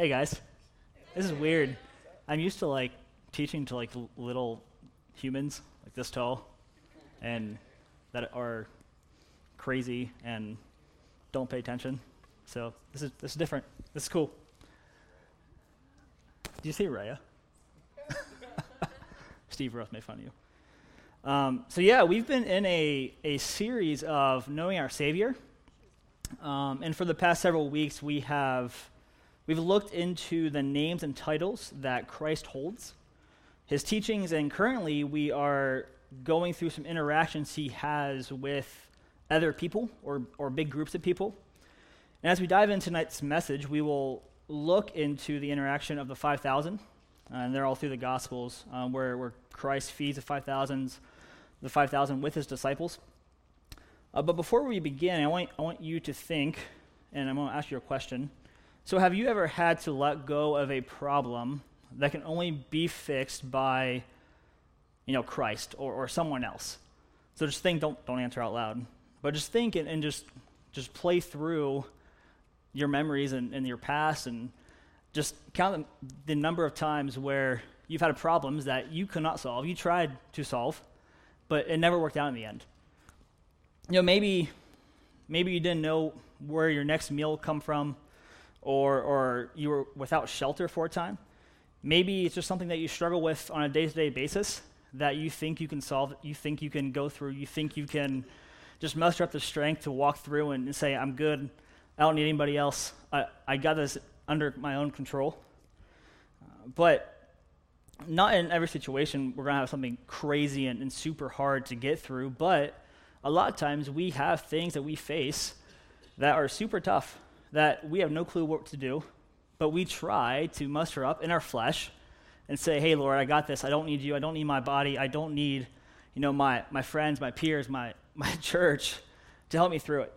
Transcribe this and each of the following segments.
Hey guys, this is weird. I'm used to like teaching to like little humans like this tall, and that are crazy and don't pay attention. So this is this is different. This is cool. Do you see Raya? Steve Roth made fun of you. Um, so yeah, we've been in a a series of knowing our Savior, um, and for the past several weeks we have We've looked into the names and titles that Christ holds, his teachings, and currently we are going through some interactions he has with other people or, or big groups of people. And as we dive into tonight's message, we will look into the interaction of the 5,000, and they're all through the Gospels, um, where, where Christ feeds the 5,000, the 5,000 with his disciples. Uh, but before we begin, I want, I want you to think, and I'm going to ask you a question. So, have you ever had to let go of a problem that can only be fixed by, you know, Christ or, or someone else? So just think, don't, don't answer out loud, but just think and, and just, just play through your memories and, and your past and just count the number of times where you've had problems that you could not solve. You tried to solve, but it never worked out in the end. You know, maybe, maybe you didn't know where your next meal come from or, or you were without shelter for a time. Maybe it's just something that you struggle with on a day to day basis that you think you can solve, you think you can go through, you think you can just muster up the strength to walk through and, and say, I'm good, I don't need anybody else, I, I got this under my own control. But not in every situation we're going to have something crazy and, and super hard to get through, but a lot of times we have things that we face that are super tough that we have no clue what to do, but we try to muster up in our flesh and say, hey, Lord, I got this. I don't need you. I don't need my body. I don't need, you know, my, my friends, my peers, my, my church to help me through it.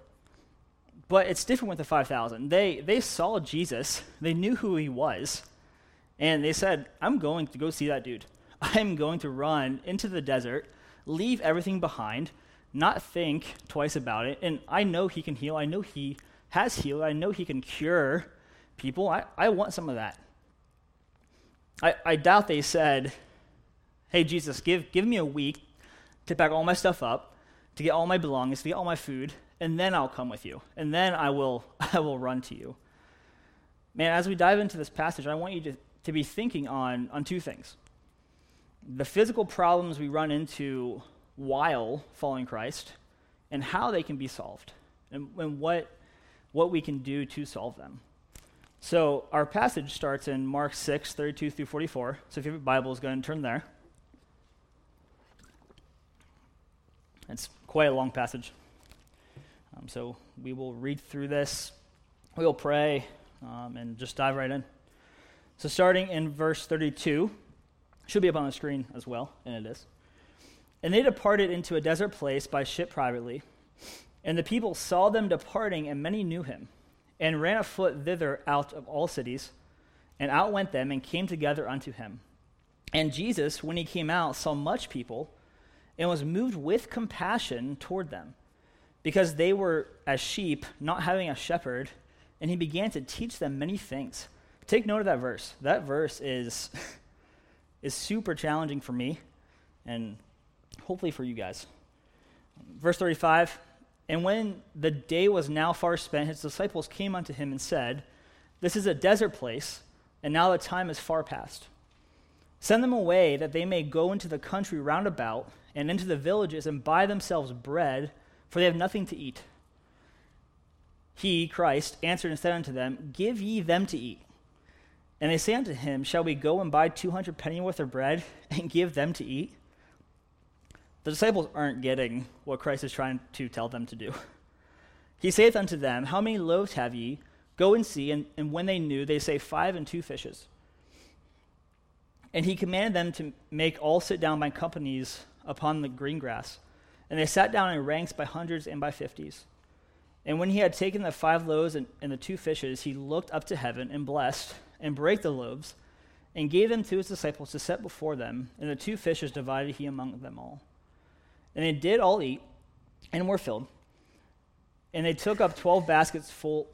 But it's different with the 5,000. They, they saw Jesus, they knew who he was, and they said, I'm going to go see that dude. I'm going to run into the desert, leave everything behind, not think twice about it. And I know he can heal. I know he has healed. I know he can cure people. I, I want some of that. I, I doubt they said, Hey, Jesus, give, give me a week to pack all my stuff up, to get all my belongings, to get all my food, and then I'll come with you. And then I will, I will run to you. Man, as we dive into this passage, I want you to, to be thinking on, on two things the physical problems we run into while following Christ, and how they can be solved, and, and what what we can do to solve them. So our passage starts in Mark 6, 32 through 44. So if you have a Bible, go ahead and turn there. It's quite a long passage. Um, so we will read through this, we will pray, um, and just dive right in. So starting in verse 32, should be up on the screen as well, and it is. And they departed into a desert place by ship privately and the people saw them departing, and many knew him, and ran afoot thither out of all cities, and outwent them, and came together unto him. And Jesus, when he came out, saw much people, and was moved with compassion toward them, because they were as sheep, not having a shepherd, and he began to teach them many things. Take note of that verse. That verse is, is super challenging for me, and hopefully for you guys. Verse 35 and when the day was now far spent, his disciples came unto him and said, This is a desert place, and now the time is far past. Send them away that they may go into the country round about and into the villages and buy themselves bread, for they have nothing to eat. He, Christ, answered and said unto them, Give ye them to eat. And they say unto him, Shall we go and buy two hundred pennyworth of bread and give them to eat? The disciples aren't getting what Christ is trying to tell them to do. He saith unto them, How many loaves have ye? Go and see. And, and when they knew, they say, Five and two fishes. And he commanded them to make all sit down by companies upon the green grass. And they sat down in ranks by hundreds and by fifties. And when he had taken the five loaves and, and the two fishes, he looked up to heaven and blessed, and brake the loaves, and gave them to his disciples to set before them. And the two fishes divided he among them all. And they did all eat and were filled. And they took up 12 baskets full,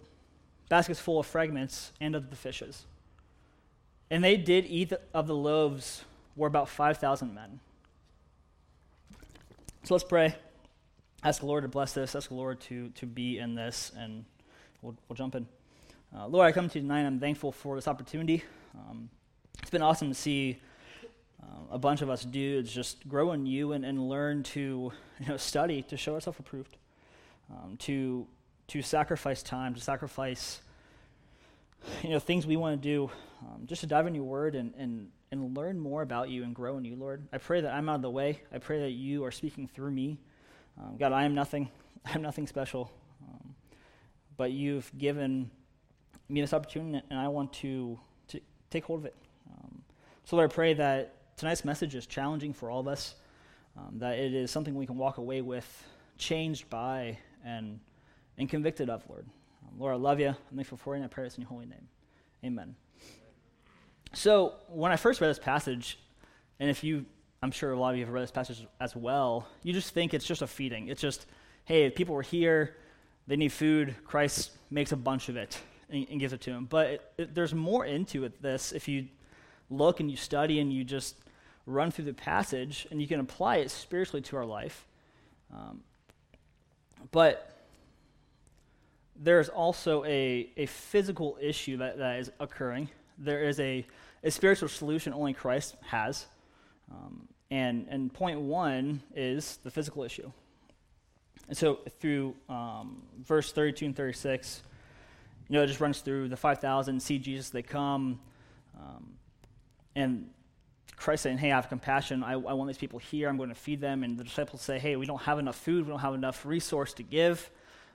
baskets full of fragments and of the fishes. And they did eat of the loaves were about 5,000 men. So let's pray. Ask the Lord to bless this. Ask the Lord to, to be in this, and we'll, we'll jump in. Uh, Lord, I come to you tonight. I'm thankful for this opportunity. Um, it's been awesome to see uh, a bunch of us dudes just grow in you and, and learn to you know, study, to show ourselves approved, um, to, to sacrifice time, to sacrifice you know, things we want to do, um, just to dive in your word and, and, and learn more about you and grow in you, Lord. I pray that I'm out of the way. I pray that you are speaking through me. Um, God, I am nothing. I'm nothing special. Um, but you've given me this opportunity, and I want to, to take hold of it. Um, so, Lord, I pray that tonight's message is challenging for all of us, um, that it is something we can walk away with, changed by, and, and convicted of, Lord. Um, Lord, I love you. I'm thankful for you, and I pray this in your holy name. Amen. So, when I first read this passage, and if you, I'm sure a lot of you have read this passage as well, you just think it's just a feeding. It's just, hey, people were here, they need food, Christ makes a bunch of it and, and gives it to them. But it, it, there's more into it, this if you look and you study and you just run through the passage and you can apply it spiritually to our life. Um, but there's also a, a physical issue that, that is occurring. There is a, a spiritual solution only Christ has. Um, and, and point one is the physical issue. And so through um, verse 32 and 36, you know, it just runs through the 5,000, see Jesus, they come. Um, and Christ saying, Hey, I have compassion. I, I, want these people here. I'm going to feed them. And the disciples say, Hey, we don't have enough food. We don't have enough resource to give.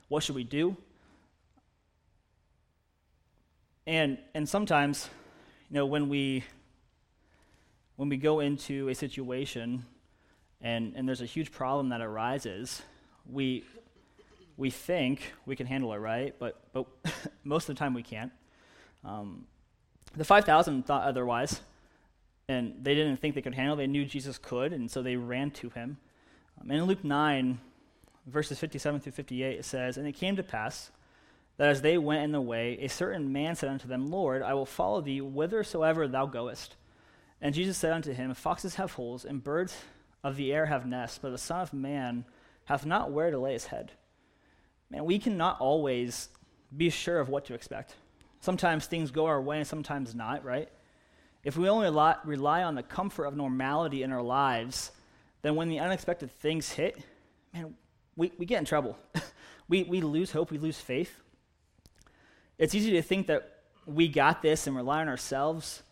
What should we do? And, and sometimes, you know, when we, when we go into a situation and, and there's a huge problem that arises, we, we think we can handle it, right? But, but most of the time we can't. Um, the 5,000 thought otherwise, and they didn't think they could handle. They knew Jesus could, and so they ran to him. Um, and in Luke 9, verses 57 through 58, it says, And it came to pass that as they went in the way, a certain man said unto them, Lord, I will follow thee whithersoever thou goest. And Jesus said unto him, Foxes have holes, and birds of the air have nests, but the Son of Man hath not where to lay his head. Man, we cannot always be sure of what to expect. Sometimes things go our way and sometimes not, right? If we only rely on the comfort of normality in our lives, then when the unexpected things hit, man, we, we get in trouble. we, we lose hope, we lose faith. It's easy to think that we got this and rely on ourselves.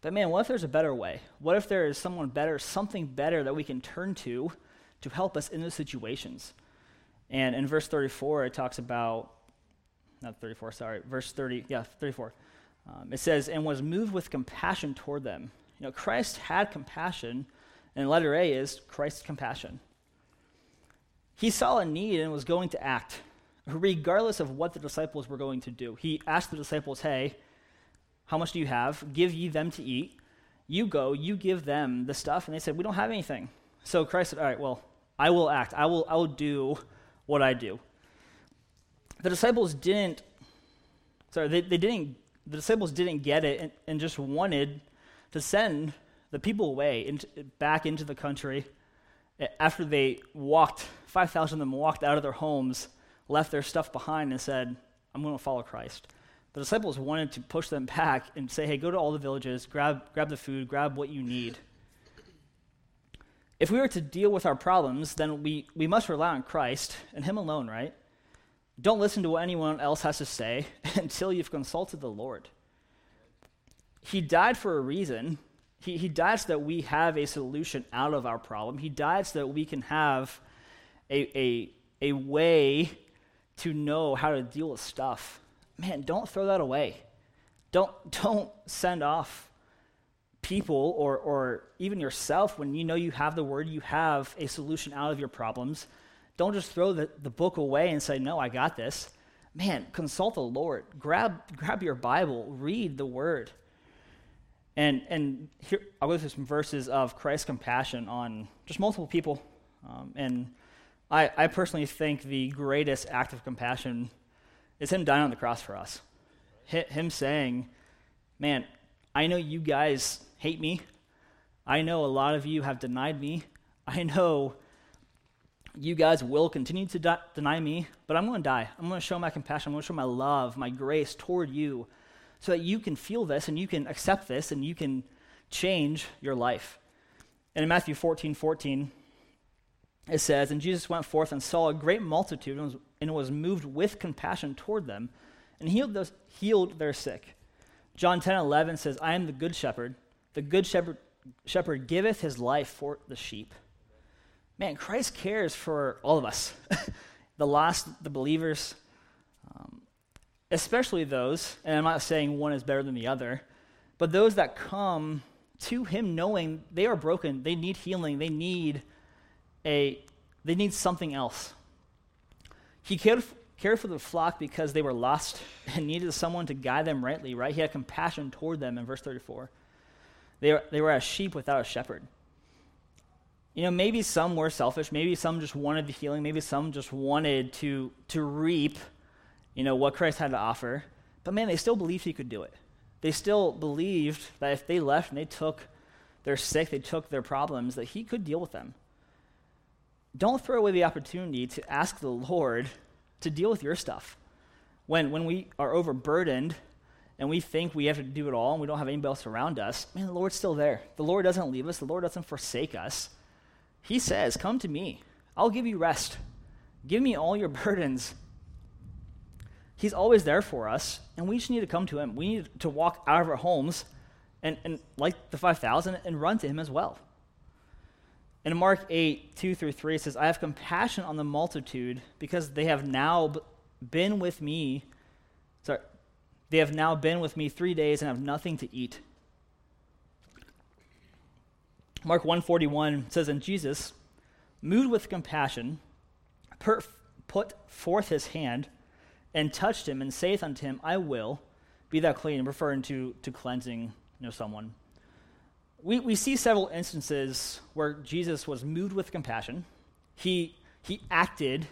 But man, what if there's a better way? What if there is someone better, something better that we can turn to to help us in those situations? And in verse 34, it talks about, not 34, sorry, verse 30, yeah, 34. Um, it says, and was moved with compassion toward them. You know, Christ had compassion, and letter A is Christ's compassion. He saw a need and was going to act, regardless of what the disciples were going to do. He asked the disciples, hey, how much do you have? Give ye them to eat. You go, you give them the stuff. And they said, we don't have anything. So Christ said, all right, well, I will act. I will, I will do what I do. The disciples didn't, sorry, they, they didn't, the disciples didn't get it and, and just wanted to send the people away, into, back into the country after they walked, 5,000 of them walked out of their homes, left their stuff behind, and said, I'm going to follow Christ. The disciples wanted to push them back and say, hey, go to all the villages, grab, grab the food, grab what you need. If we were to deal with our problems, then we, we must rely on Christ and Him alone, right? Don't listen to what anyone else has to say until you've consulted the Lord. He died for a reason. He, he died so that we have a solution out of our problem. He died so that we can have a, a, a way to know how to deal with stuff. Man, don't throw that away. Don't, don't send off people or, or even yourself when you know you have the word, you have a solution out of your problems. Don't just throw the, the book away and say, No, I got this. Man, consult the Lord. Grab, grab your Bible, read the word. And, and here, I'll go through some verses of Christ's compassion on just multiple people. Um, and I, I personally think the greatest act of compassion is Him dying on the cross for us. Him saying, Man, I know you guys hate me. I know a lot of you have denied me. I know you guys will continue to de- deny me, but I'm going to die. I'm going to show my compassion. I'm going to show my love, my grace toward you so that you can feel this and you can accept this and you can change your life. And in Matthew 14 14, it says, And Jesus went forth and saw a great multitude and was, and was moved with compassion toward them and healed, those, healed their sick. John 10 11 says, I am the good shepherd. The good shepherd, shepherd giveth his life for the sheep. Man, Christ cares for all of us the lost, the believers, um, especially those, and I'm not saying one is better than the other, but those that come to him knowing they are broken, they need healing, they need a they need something else. He cared, cared for the flock because they were lost and needed someone to guide them rightly, right? He had compassion toward them in verse 34. They were, they were as sheep without a shepherd. You know, maybe some were selfish, maybe some just wanted the healing, maybe some just wanted to, to reap, you know, what Christ had to offer. But man, they still believed he could do it. They still believed that if they left and they took their sick, they took their problems, that he could deal with them. Don't throw away the opportunity to ask the Lord to deal with your stuff. When, when we are overburdened and we think we have to do it all and we don't have anybody else around us, man, the Lord's still there. The Lord doesn't leave us, the Lord doesn't forsake us. He says, Come to me, I'll give you rest. Give me all your burdens. He's always there for us, and we just need to come to Him. We need to walk out of our homes and, and like the 5,000, and run to Him as well. In Mark 8, 2 through 3, it says, I have compassion on the multitude because they have now been with me. Sorry, they have now been with me three days and have nothing to eat. Mark 141 says, And Jesus, moved with compassion, put forth his hand and touched him and saith unto him, I will be thou clean, referring to, to cleansing you know, someone we, we see several instances where Jesus was moved with compassion. He, he acted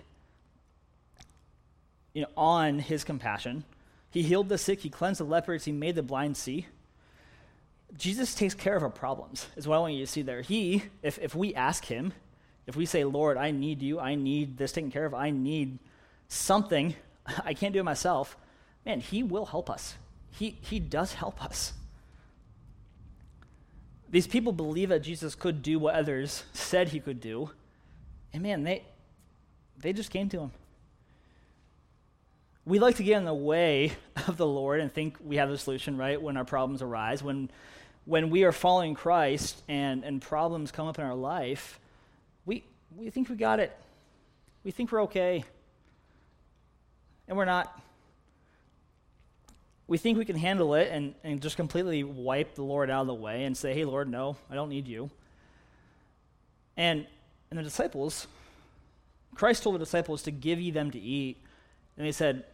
you know, on his compassion. He healed the sick, he cleansed the lepers, he made the blind see. Jesus takes care of our problems, is what I want you to see there. He, if, if we ask him, if we say, Lord, I need you, I need this taken care of, I need something, I can't do it myself, man, he will help us. He, he does help us. These people believe that Jesus could do what others said he could do. And man, they, they just came to him. We like to get in the way of the Lord and think we have the solution, right, when our problems arise. When, when we are following Christ and, and problems come up in our life, we, we think we got it. We think we're okay. And we're not we think we can handle it and, and just completely wipe the Lord out of the way and say, hey, Lord, no, I don't need you. And, and the disciples, Christ told the disciples to give ye them to eat. And they said,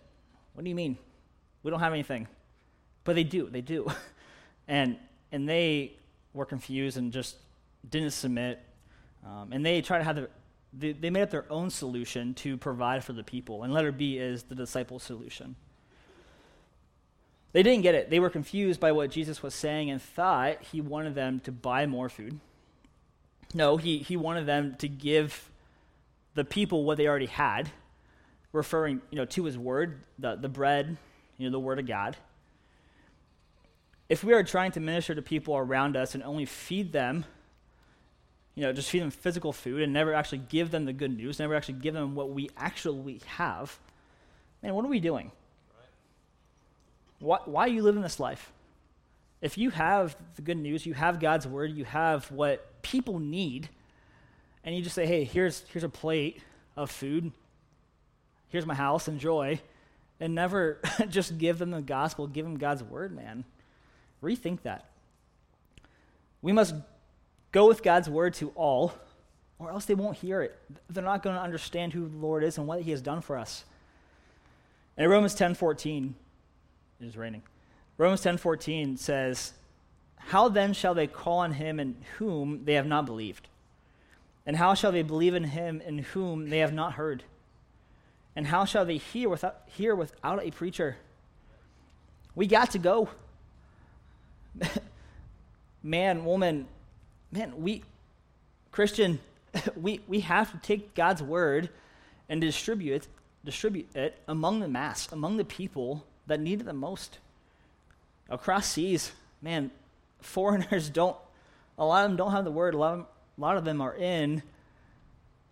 What do you mean? We don't have anything. But they do, they do. and, and they were confused and just didn't submit. Um, and they tried to have the, they, they made up their own solution to provide for the people. And letter B is the disciple solution. They didn't get it. They were confused by what Jesus was saying and thought he wanted them to buy more food. No, he, he wanted them to give the people what they already had, referring you know, to his word, the, the bread, you know, the word of God. If we are trying to minister to people around us and only feed them, you know, just feed them physical food and never actually give them the good news, never actually give them what we actually have, man, what are we doing? Why, why are you living this life? If you have the good news, you have God's word, you have what people need, and you just say, hey, here's, here's a plate of food, here's my house, enjoy, and never just give them the gospel, give them God's word, man. Rethink that. We must go with God's word to all, or else they won't hear it. They're not going to understand who the Lord is and what he has done for us. in Romans 10 14, it is raining. Romans 10:14 says, "How then shall they call on him in whom they have not believed? And how shall they believe in him in whom they have not heard? And how shall they hear without hear without a preacher?" We got to go. man, woman, man, we, Christian, we, we have to take God's word and distribute it, distribute it among the mass, among the people that need it the most. Across seas, man, foreigners don't, a lot of them don't have the word. A lot of them, a lot of them are in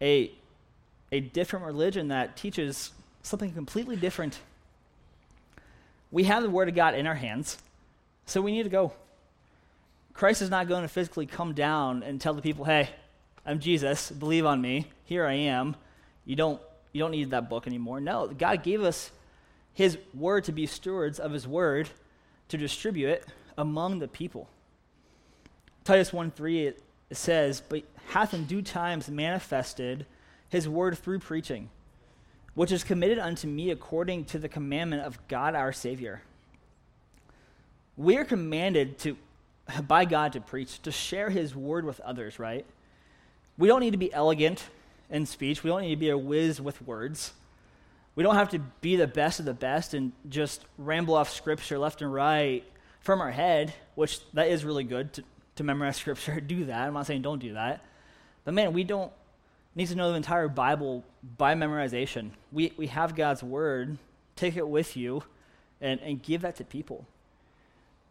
a, a different religion that teaches something completely different. We have the Word of God in our hands, so we need to go. Christ is not going to physically come down and tell the people, hey, I'm Jesus, believe on me, here I am. You don't, you don't need that book anymore. No, God gave us His Word to be stewards of His Word to distribute it among the people. Titus 1 3, it says, But hath in due times manifested His Word through preaching which is committed unto me according to the commandment of God our Savior. We are commanded to, by God to preach, to share His word with others, right? We don't need to be elegant in speech. We don't need to be a whiz with words. We don't have to be the best of the best and just ramble off scripture left and right from our head, which that is really good to, to memorize scripture. Do that. I'm not saying don't do that. But man, we don't need to know the entire Bible by memorization. We, we have God's word. Take it with you and, and give that to people.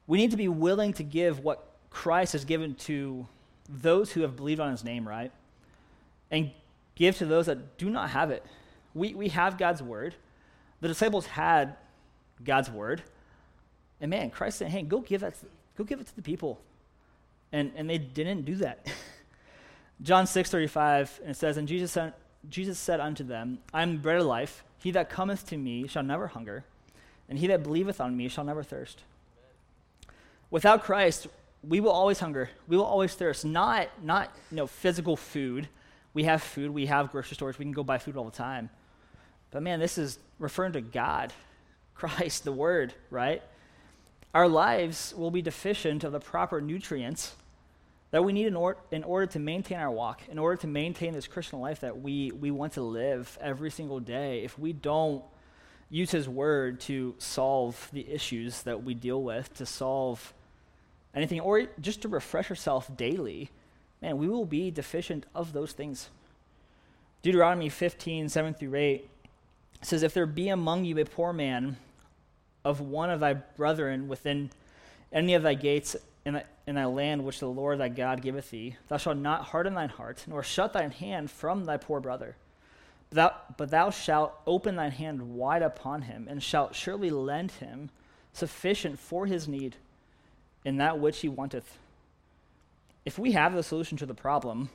We need to be willing to give what Christ has given to those who have believed on his name, right? And give to those that do not have it. We, we have God's word. The disciples had God's word. And man, Christ said, hey, go give, that go give it to the people. And, and they didn't do that. John 6 35, and it says, And Jesus said, Jesus said unto them, I am the bread of life. He that cometh to me shall never hunger, and he that believeth on me shall never thirst. Without Christ, we will always hunger. We will always thirst. Not, not you know, physical food. We have food. We have grocery stores. We can go buy food all the time. But man, this is referring to God, Christ, the Word, right? Our lives will be deficient of the proper nutrients that we need in, or, in order to maintain our walk, in order to maintain this Christian life that we, we want to live every single day, if we don't use His Word to solve the issues that we deal with, to solve anything, or just to refresh ourselves daily, man, we will be deficient of those things. Deuteronomy 15, 7 through 8 says, If there be among you a poor man of one of thy brethren within any of thy gates, in thy, in thy land which the Lord thy God giveth thee. Thou shalt not harden thine heart, nor shut thine hand from thy poor brother. Thou, but thou shalt open thine hand wide upon him, and shalt surely lend him sufficient for his need in that which he wanteth. If we have the solution to the problem,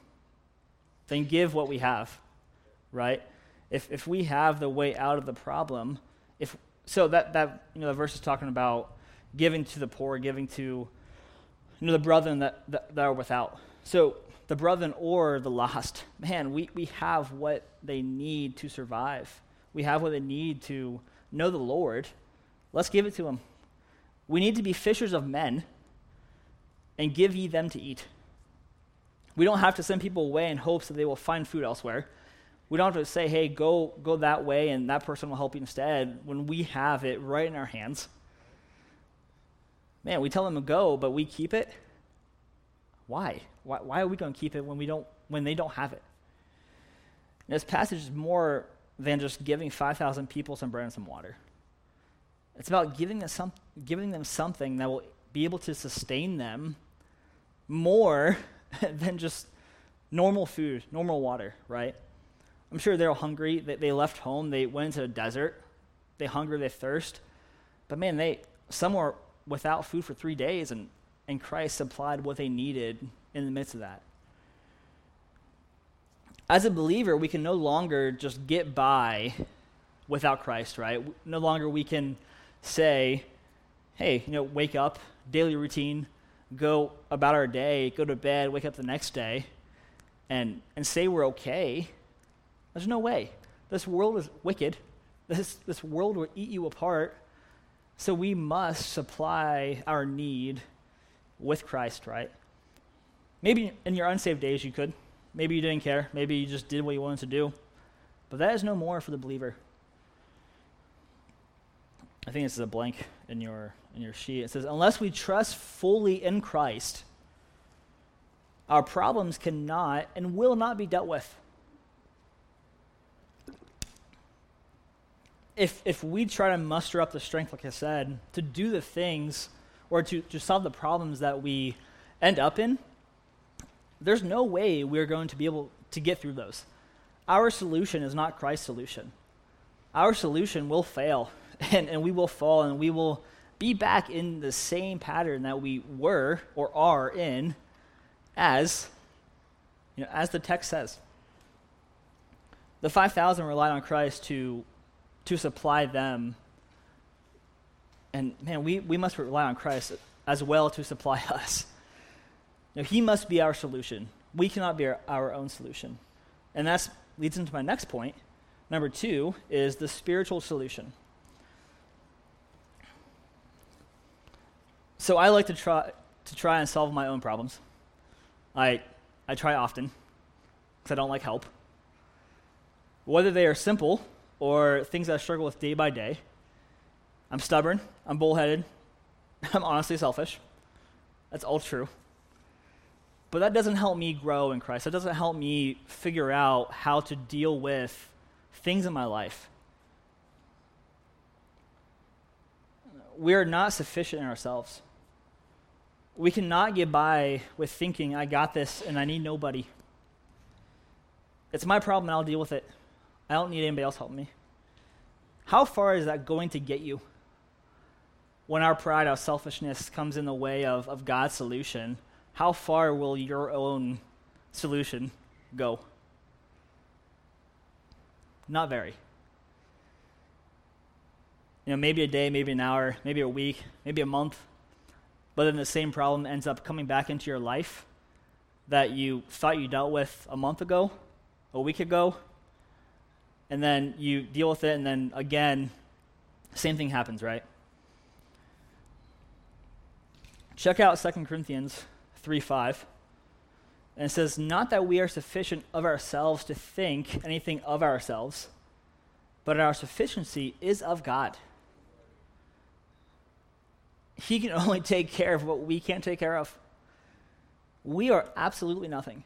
then give what we have, right? If, if we have the way out of the problem, if so that, that you know the verse is talking about giving to the poor, giving to you know, the brethren that, that, that are without. So the brethren or the lost, man, we, we have what they need to survive. We have what they need to know the Lord. Let's give it to them. We need to be fishers of men and give ye them to eat. We don't have to send people away in hopes that they will find food elsewhere. We don't have to say, hey, go, go that way and that person will help you instead when we have it right in our hands. Man, we tell them to go, but we keep it. Why? Why, why are we going to keep it when we don't when they don't have it? And this passage is more than just giving 5,000 people some bread and some water. It's about giving them, some, giving them something that will be able to sustain them more than just normal food, normal water, right? I'm sure they're hungry. They, they left home. They went into a desert. They hunger. They thirst. But man, they some were without food for three days, and, and Christ supplied what they needed in the midst of that. As a believer, we can no longer just get by without Christ, right? No longer we can say, hey, you know, wake up, daily routine, go about our day, go to bed, wake up the next day, and, and say we're okay. There's no way. This world is wicked. This, this world will eat you apart. So we must supply our need with Christ, right? Maybe in your unsaved days you could. Maybe you didn't care. Maybe you just did what you wanted to do. But that is no more for the believer. I think this is a blank in your in your sheet. It says, "Unless we trust fully in Christ, our problems cannot and will not be dealt with." If if we try to muster up the strength, like I said, to do the things or to, to solve the problems that we end up in, there's no way we're going to be able to get through those. Our solution is not Christ's solution. Our solution will fail and, and we will fall and we will be back in the same pattern that we were or are in as you know, as the text says. The 5,000 relied on Christ to, to supply them. And man, we, we must rely on Christ as well to supply us. Know, he must be our solution. We cannot be our, our own solution. And that leads into my next point. Number two is the spiritual solution. So I like to try to try and solve my own problems. I I try often because I don't like help. Whether they are simple or things I struggle with day by day, I'm stubborn, I'm bullheaded, I'm honestly selfish. That's all true. But that doesn't help me grow in Christ. That doesn't help me figure out how to deal with things in my life. We are not sufficient in ourselves. We cannot get by with thinking, I got this and I need nobody. It's my problem and I'll deal with it. I don't need anybody else helping me. How far is that going to get you? When our pride, our selfishness comes in the way of, of God's solution, how far will your own solution go? Not very. You know, maybe a day, maybe an hour, maybe a week, maybe a month, but then the same problem ends up coming back into your life that you thought you dealt with a month ago, a week ago, and then you deal with it, and then again, same thing happens, right? Check out 2 Corinthians 3 5. And it says, Not that we are sufficient of ourselves to think anything of ourselves, but our sufficiency is of God. He can only take care of what we can't take care of. We are absolutely nothing.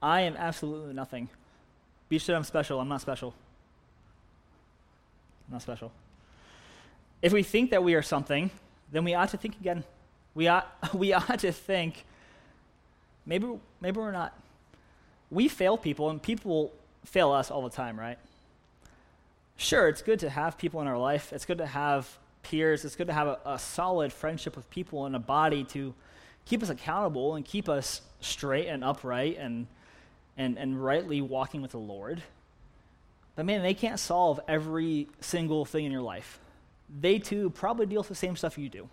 I am absolutely nothing. Be sure I'm special. I'm not special. I'm not special. If we think that we are something, then we ought to think again. We ought, we ought to think maybe, maybe we're not. We fail people, and people fail us all the time, right? Sure, it's good to have people in our life. It's good to have peers. It's good to have a, a solid friendship with people in a body to keep us accountable and keep us straight and upright and, and, and rightly walking with the Lord. But man, they can't solve every single thing in your life. They too probably deal with the same stuff you do.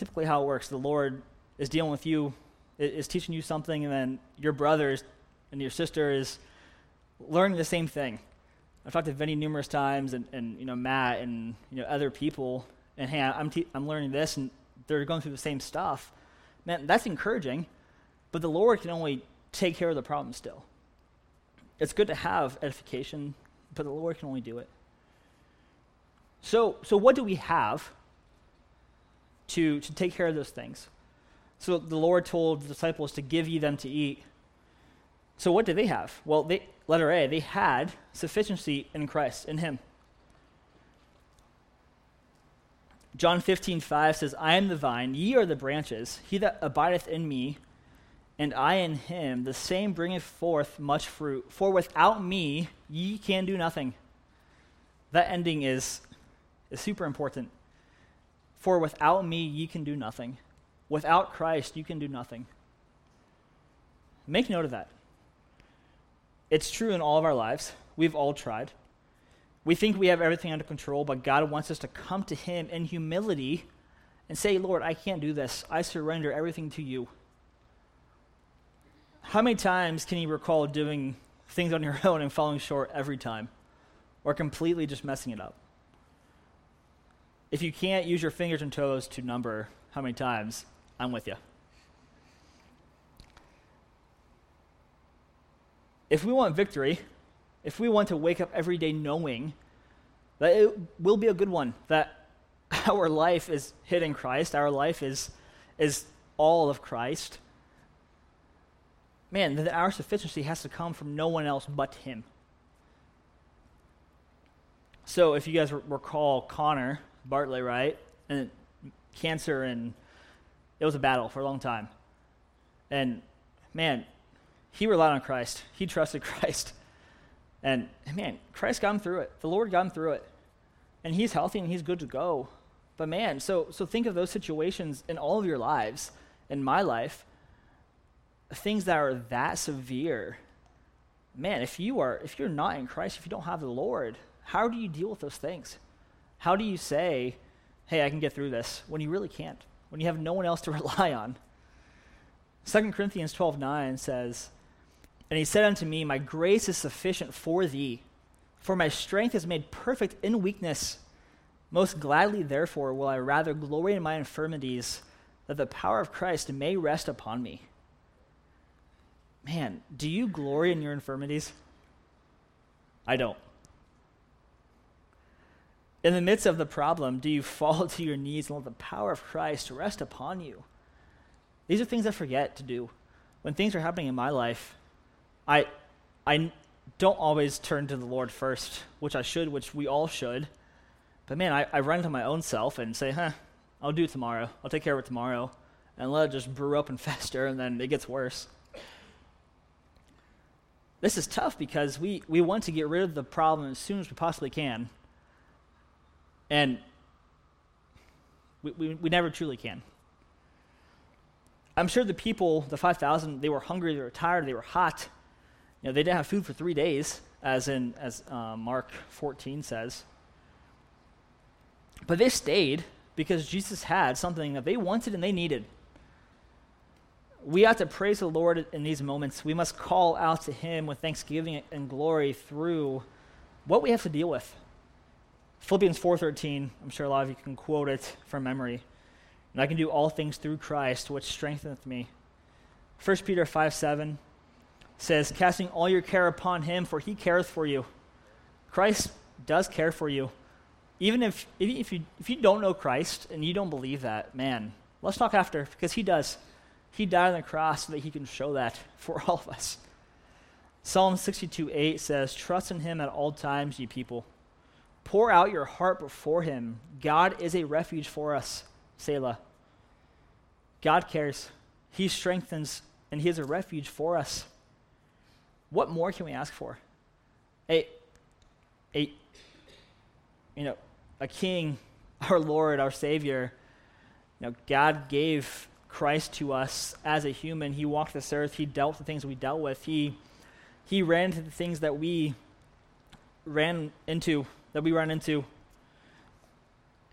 Typically, how it works the Lord is dealing with you, is teaching you something, and then your brothers and your sister is learning the same thing. I've talked to Vinny numerous times, and, and you know Matt, and you know other people, and hey, I'm te- I'm learning this, and they're going through the same stuff. Man, that's encouraging, but the Lord can only take care of the problem still. It's good to have edification, but the Lord can only do it. So, so what do we have to, to take care of those things? So the Lord told the disciples to give ye them to eat. So what did they have? Well, they, letter A, they had sufficiency in Christ, in Him. John 15, 5 says, I am the vine, ye are the branches. He that abideth in me, and I in him, the same bringeth forth much fruit. For without me, ye can do nothing. That ending is, is super important. For without me, ye can do nothing. Without Christ, you can do nothing. Make note of that. It's true in all of our lives. We've all tried. We think we have everything under control, but God wants us to come to Him in humility and say, Lord, I can't do this. I surrender everything to you. How many times can you recall doing things on your own and falling short every time? Or completely just messing it up? If you can't use your fingers and toes to number how many times, I'm with you. If we want victory, if we want to wake up every day knowing that it will be a good one, that our life is hid in Christ, our life is, is all of Christ, man, that our sufficiency has to come from no one else but Him. So, if you guys recall Connor Bartley, right? And cancer, and it was a battle for a long time. And man, he relied on Christ, he trusted Christ. And man, Christ got him through it. The Lord got him through it. And he's healthy and he's good to go. But man, so, so think of those situations in all of your lives, in my life, things that are that severe. Man, if you are if you're not in Christ, if you don't have the Lord, how do you deal with those things? How do you say, hey, I can get through this when you really can't, when you have no one else to rely on? 2 Corinthians 12 9 says, And he said unto me, My grace is sufficient for thee, for my strength is made perfect in weakness. Most gladly, therefore, will I rather glory in my infirmities, that the power of Christ may rest upon me. Man, do you glory in your infirmities? I don't. In the midst of the problem, do you fall to your knees and let the power of Christ rest upon you? These are things I forget to do. When things are happening in my life, I, I don't always turn to the Lord first, which I should, which we all should. But man, I, I run to my own self and say, huh, I'll do it tomorrow. I'll take care of it tomorrow. And let it just brew up and fester, and then it gets worse. This is tough because we, we want to get rid of the problem as soon as we possibly can. And we, we, we never truly can. I'm sure the people, the 5,000, they were hungry, they were tired, they were hot. You know, they didn't have food for three days, as in as uh, Mark 14 says. But they stayed because Jesus had something that they wanted and they needed. We have to praise the Lord in these moments. We must call out to Him with thanksgiving and glory through what we have to deal with. Philippians 4:13, I'm sure a lot of you can quote it from memory. And I can do all things through Christ, which strengtheneth me. 1 Peter 5 7 says, Casting all your care upon him, for he careth for you. Christ does care for you. Even if, if, you, if you don't know Christ and you don't believe that, man, let's talk after, because he does. He died on the cross so that he can show that for all of us. Psalm 62 8 says, Trust in him at all times, ye people. Pour out your heart before him. God is a refuge for us. Selah. God cares. He strengthens, and He is a refuge for us. What more can we ask for? A, a, you know, a king, our Lord, our Savior. You know, God gave Christ to us as a human. He walked this earth. He dealt the things we dealt with. He, he ran into the things that we ran into, that we run into.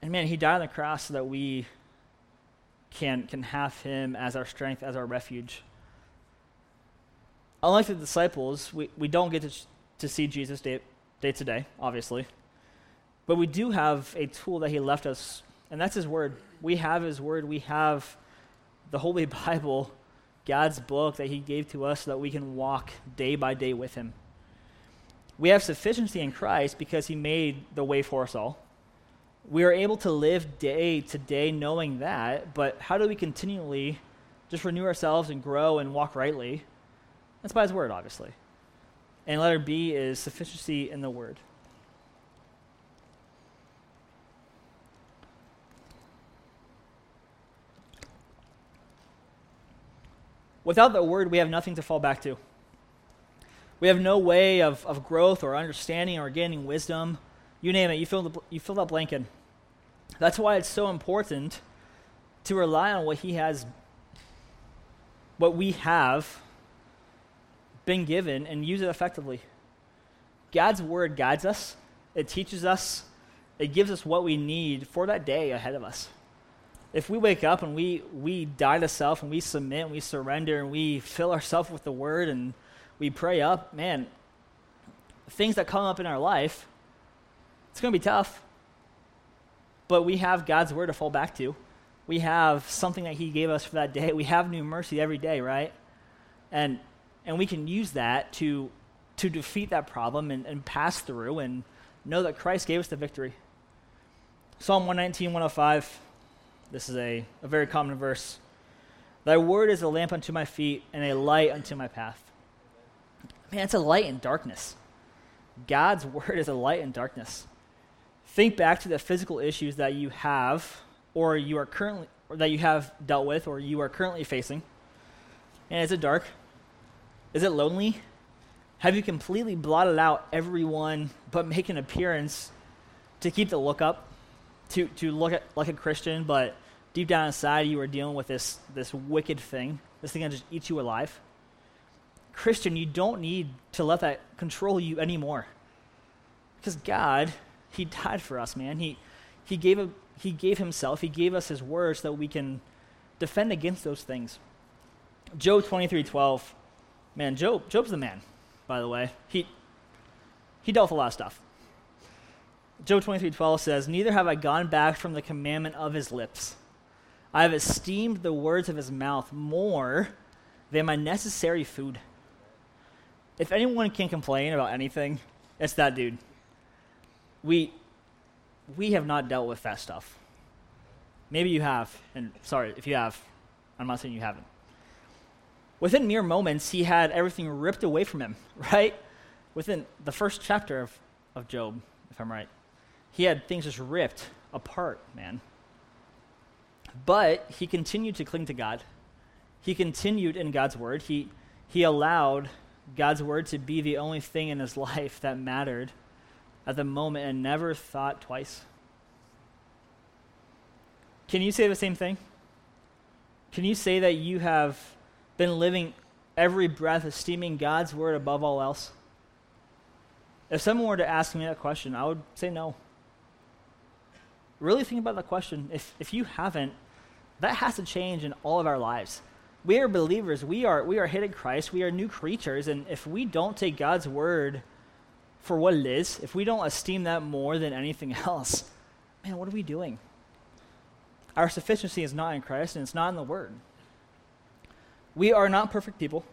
And man, he died on the cross so that we can, can have him as our strength, as our refuge. Unlike the disciples, we, we don't get to, to see Jesus day, day to day, obviously. But we do have a tool that he left us, and that's his word. We have his word. We have the Holy Bible, God's book that he gave to us so that we can walk day by day with him. We have sufficiency in Christ because he made the way for us all we are able to live day to day knowing that, but how do we continually just renew ourselves and grow and walk rightly? That's by His Word, obviously. And letter B is sufficiency in the Word. Without the Word, we have nothing to fall back to. We have no way of, of growth or understanding or gaining wisdom. You name it, you fill, the, you fill that blank in. That's why it's so important to rely on what he has, what we have been given and use it effectively. God's word guides us, it teaches us, it gives us what we need for that day ahead of us. If we wake up and we, we die to self and we submit and we surrender and we fill ourselves with the word and we pray up, man, things that come up in our life, it's going to be tough. But we have God's word to fall back to. We have something that He gave us for that day. We have new mercy every day, right? And and we can use that to to defeat that problem and, and pass through and know that Christ gave us the victory. Psalm 119, 105. This is a, a very common verse. Thy word is a lamp unto my feet and a light unto my path. Man, it's a light in darkness. God's word is a light in darkness. Think back to the physical issues that you have or you are currently or that you have dealt with or you are currently facing. And is it dark? Is it lonely? Have you completely blotted out everyone but make an appearance to keep the look up? To to look at like a Christian, but deep down inside you are dealing with this this wicked thing, this thing that just eats you alive? Christian, you don't need to let that control you anymore. Because God, He died for us, man. He, he, gave he gave Himself, He gave us His words so that we can defend against those things. Job 23 12. Man, Job, Job's the man, by the way. He, he dealt with a lot of stuff. Job 23 12 says, Neither have I gone back from the commandment of his lips. I have esteemed the words of his mouth more than my necessary food if anyone can complain about anything, it's that dude. We we have not dealt with that stuff. Maybe you have, and sorry if you have, I'm not saying you haven't. Within mere moments, he had everything ripped away from him, right? Within the first chapter of, of Job, if I'm right, he had things just ripped apart, man. But he continued to cling to God. He continued in God's word. He, he allowed God's word to be the only thing in his life that mattered at the moment and never thought twice. Can you say the same thing? Can you say that you have been living every breath esteeming God's word above all else? If someone were to ask me that question, I would say no. Really think about that question. If, if you haven't, that has to change in all of our lives we are believers. We are, we are hidden Christ. We are new creatures. And if we don't take God's word for what it is, if we don't esteem that more than anything else, man, what are we doing? Our sufficiency is not in Christ and it's not in the word. We are not perfect people,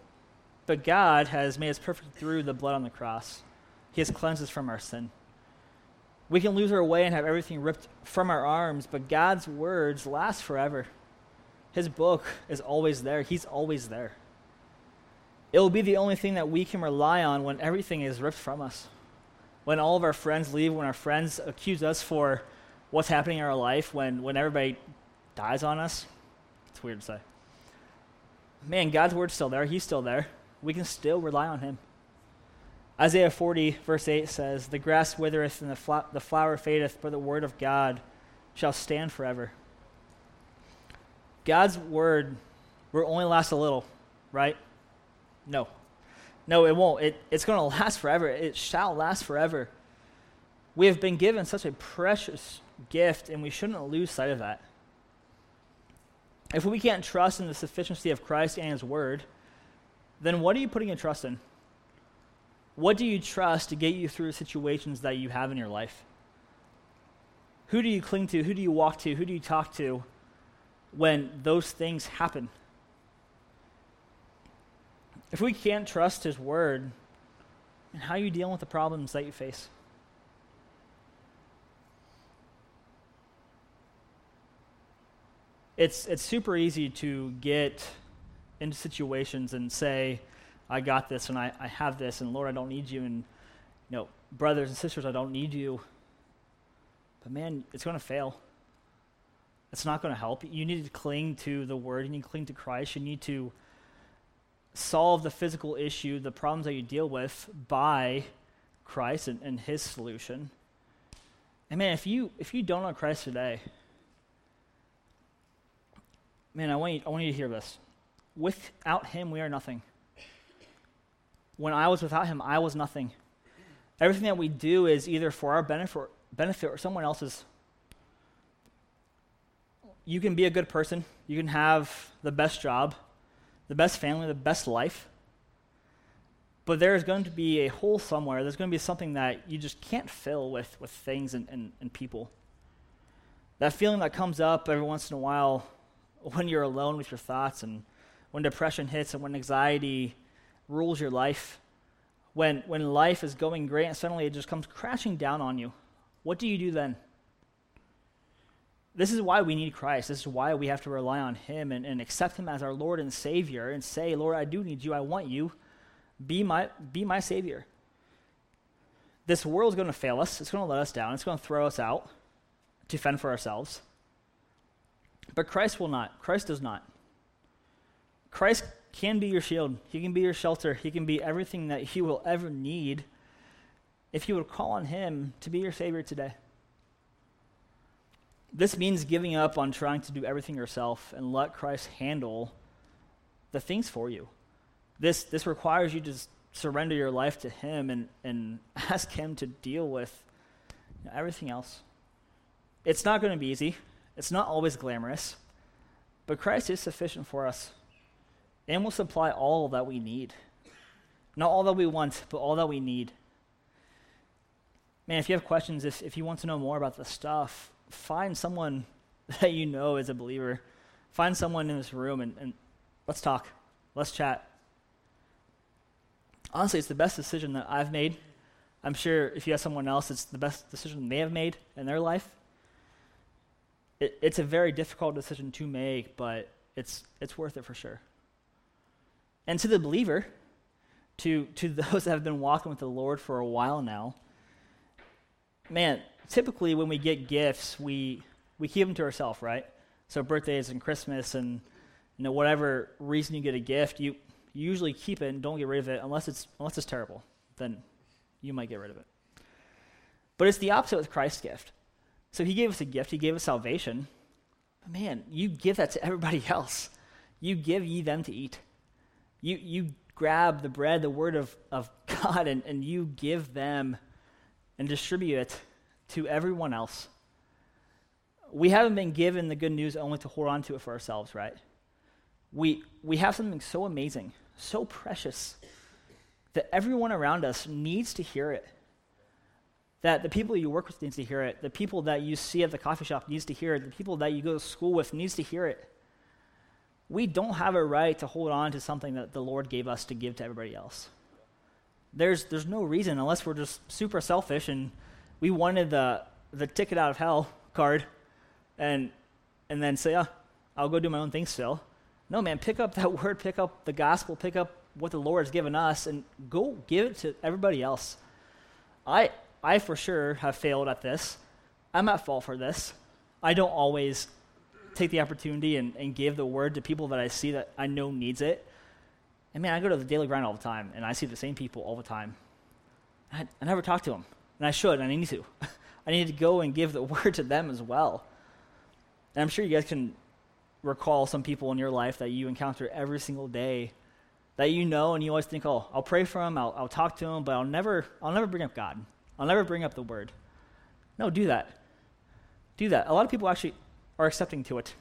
but God has made us perfect through the blood on the cross. He has cleansed us from our sin. We can lose our way and have everything ripped from our arms, but God's words last forever. His book is always there. He's always there. It will be the only thing that we can rely on when everything is ripped from us. When all of our friends leave, when our friends accuse us for what's happening in our life, when, when everybody dies on us. It's weird to say. Man, God's word's still there. He's still there. We can still rely on him. Isaiah 40, verse 8 says, The grass withereth and the, the flower fadeth, but the word of God shall stand forever. God's word will only last a little, right? No. No, it won't. It, it's going to last forever. It shall last forever. We have been given such a precious gift, and we shouldn't lose sight of that. If we can't trust in the sufficiency of Christ and His Word, then what are you putting your trust in? What do you trust to get you through situations that you have in your life? Who do you cling to? Who do you walk to? Who do you talk to when those things happen. If we can't trust His Word, and how are you dealing with the problems that you face? It's, it's super easy to get into situations and say, I got this and I, I have this, and Lord, I don't need you, and you know, brothers and sisters, I don't need you. But man, it's going to fail. It's not going to help. You need to cling to the word. You need to cling to Christ. You need to solve the physical issue, the problems that you deal with by Christ and, and his solution. And man, if you if you don't know Christ today, man, I want you, I want you to hear this. Without him, we are nothing. When I was without him, I was nothing. Everything that we do is either for our benefit benefit or someone else's you can be a good person, you can have the best job, the best family, the best life. But there is going to be a hole somewhere. There's going to be something that you just can't fill with, with things and, and, and people. That feeling that comes up every once in a while when you're alone with your thoughts and when depression hits and when anxiety rules your life. when, when life is going great and suddenly it just comes crashing down on you, what do you do then? This is why we need Christ. This is why we have to rely on Him and, and accept Him as our Lord and Savior and say, Lord, I do need you. I want you. Be my, be my Savior. This world is going to fail us. It's going to let us down. It's going to throw us out to fend for ourselves. But Christ will not. Christ does not. Christ can be your shield. He can be your shelter. He can be everything that you will ever need if you would call on Him to be your Savior today. This means giving up on trying to do everything yourself and let Christ handle the things for you. This, this requires you to surrender your life to Him and, and ask Him to deal with everything else. It's not going to be easy, it's not always glamorous, but Christ is sufficient for us and will supply all that we need. Not all that we want, but all that we need. Man, if you have questions, if, if you want to know more about the stuff, find someone that you know is a believer. Find someone in this room and, and let's talk. Let's chat. Honestly, it's the best decision that I've made. I'm sure if you have someone else, it's the best decision they have made in their life. It, it's a very difficult decision to make, but it's, it's worth it for sure. And to the believer, to, to those that have been walking with the Lord for a while now, man, typically when we get gifts, we, we keep them to ourselves, right? So birthdays and Christmas and you know whatever reason you get a gift, you, usually keep it and don't get rid of it unless it's unless it's terrible. Then you might get rid of it. But it's the opposite with Christ's gift. So he gave us a gift, he gave us salvation. But man, you give that to everybody else. You give ye them to eat. You you grab the bread, the word of, of God, and, and you give them and distribute it to everyone else. We haven't been given the good news only to hold on to it for ourselves, right? We, we have something so amazing, so precious, that everyone around us needs to hear it. That the people you work with needs to hear it. The people that you see at the coffee shop needs to hear it. The people that you go to school with needs to hear it. We don't have a right to hold on to something that the Lord gave us to give to everybody else. There's, there's no reason unless we're just super selfish and we wanted the, the ticket out of hell card and, and then say, oh, I'll go do my own thing still. No, man, pick up that word, pick up the gospel, pick up what the Lord has given us, and go give it to everybody else. I, I for sure have failed at this. I'm at fault for this. I don't always take the opportunity and, and give the word to people that I see that I know needs it. And man, I go to the daily grind all the time, and I see the same people all the time. I, I never talk to them. And I should, and I need to. I need to go and give the word to them as well. And I'm sure you guys can recall some people in your life that you encounter every single day that you know and you always think, oh, I'll pray for them, I'll, I'll talk to them, but I'll never, I'll never bring up God. I'll never bring up the word. No, do that. Do that. A lot of people actually are accepting to it.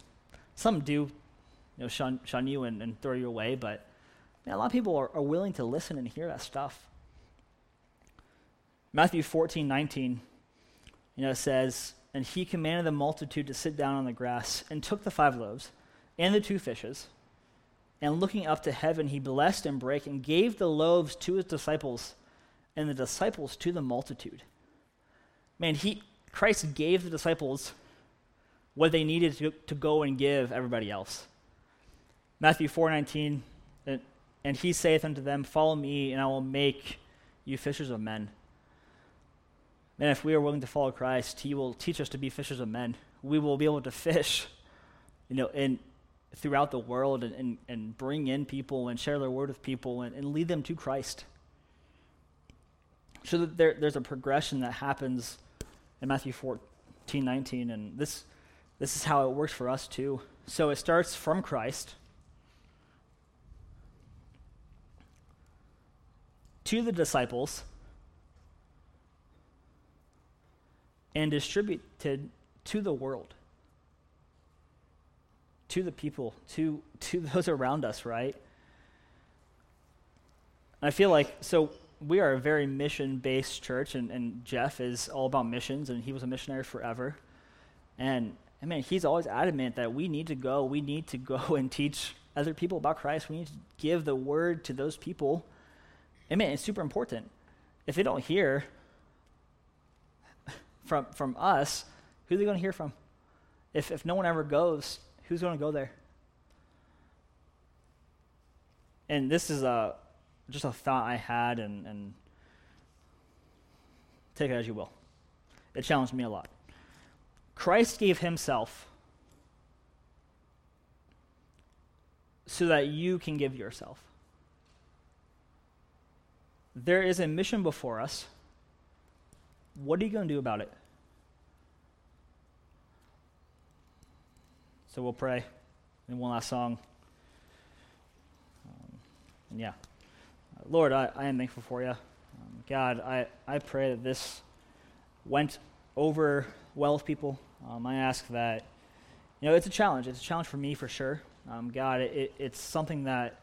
Some do, you know, shun, shun you and, and throw you away, but man, a lot of people are, are willing to listen and hear that stuff. Matthew 14, 19, you know, says, And he commanded the multitude to sit down on the grass, and took the five loaves and the two fishes, and looking up to heaven, he blessed and brake, and gave the loaves to his disciples, and the disciples to the multitude. Man, he, Christ gave the disciples what they needed to, to go and give everybody else. Matthew 4:19, and, he saith unto them, Follow me, and I will make you fishers of men. And if we are willing to follow Christ, He will teach us to be fishers of men. We will be able to fish, you know, in throughout the world and, and, and bring in people and share their word with people and, and lead them to Christ. So that there, there's a progression that happens in Matthew 14, 19, and this, this is how it works for us too. So it starts from Christ to the disciples and distributed to the world, to the people, to, to those around us, right? I feel like, so we are a very mission based church, and, and Jeff is all about missions, and he was a missionary forever. And I mean, he's always adamant that we need to go, we need to go and teach other people about Christ. We need to give the word to those people. Amen. It's super important. If they don't hear from, from us, who are they going to hear from? If, if no one ever goes, who's going to go there? And this is a, just a thought I had, and, and take it as you will. It challenged me a lot. Christ gave himself so that you can give yourself. There is a mission before us. What are you going to do about it? So we'll pray. And one last song. Um, and yeah. Lord, I, I am thankful for you. Um, God, I, I pray that this went over well with people. Um, I ask that, you know, it's a challenge. It's a challenge for me for sure. Um, God, it, it's something that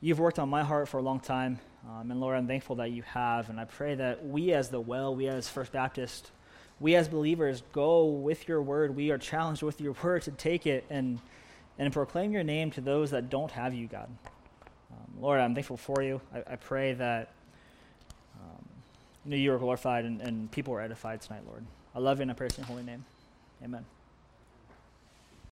you've worked on my heart for a long time. Um, and Lord, I'm thankful that you have. And I pray that we as the well, we as First Baptist, we as believers go with your word. We are challenged with your word to take it and, and proclaim your name to those that don't have you, God. Um, Lord, I'm thankful for you. I, I pray that um, you, know, you are glorified and, and people are edified tonight, Lord. I love you and I holy name. Amen.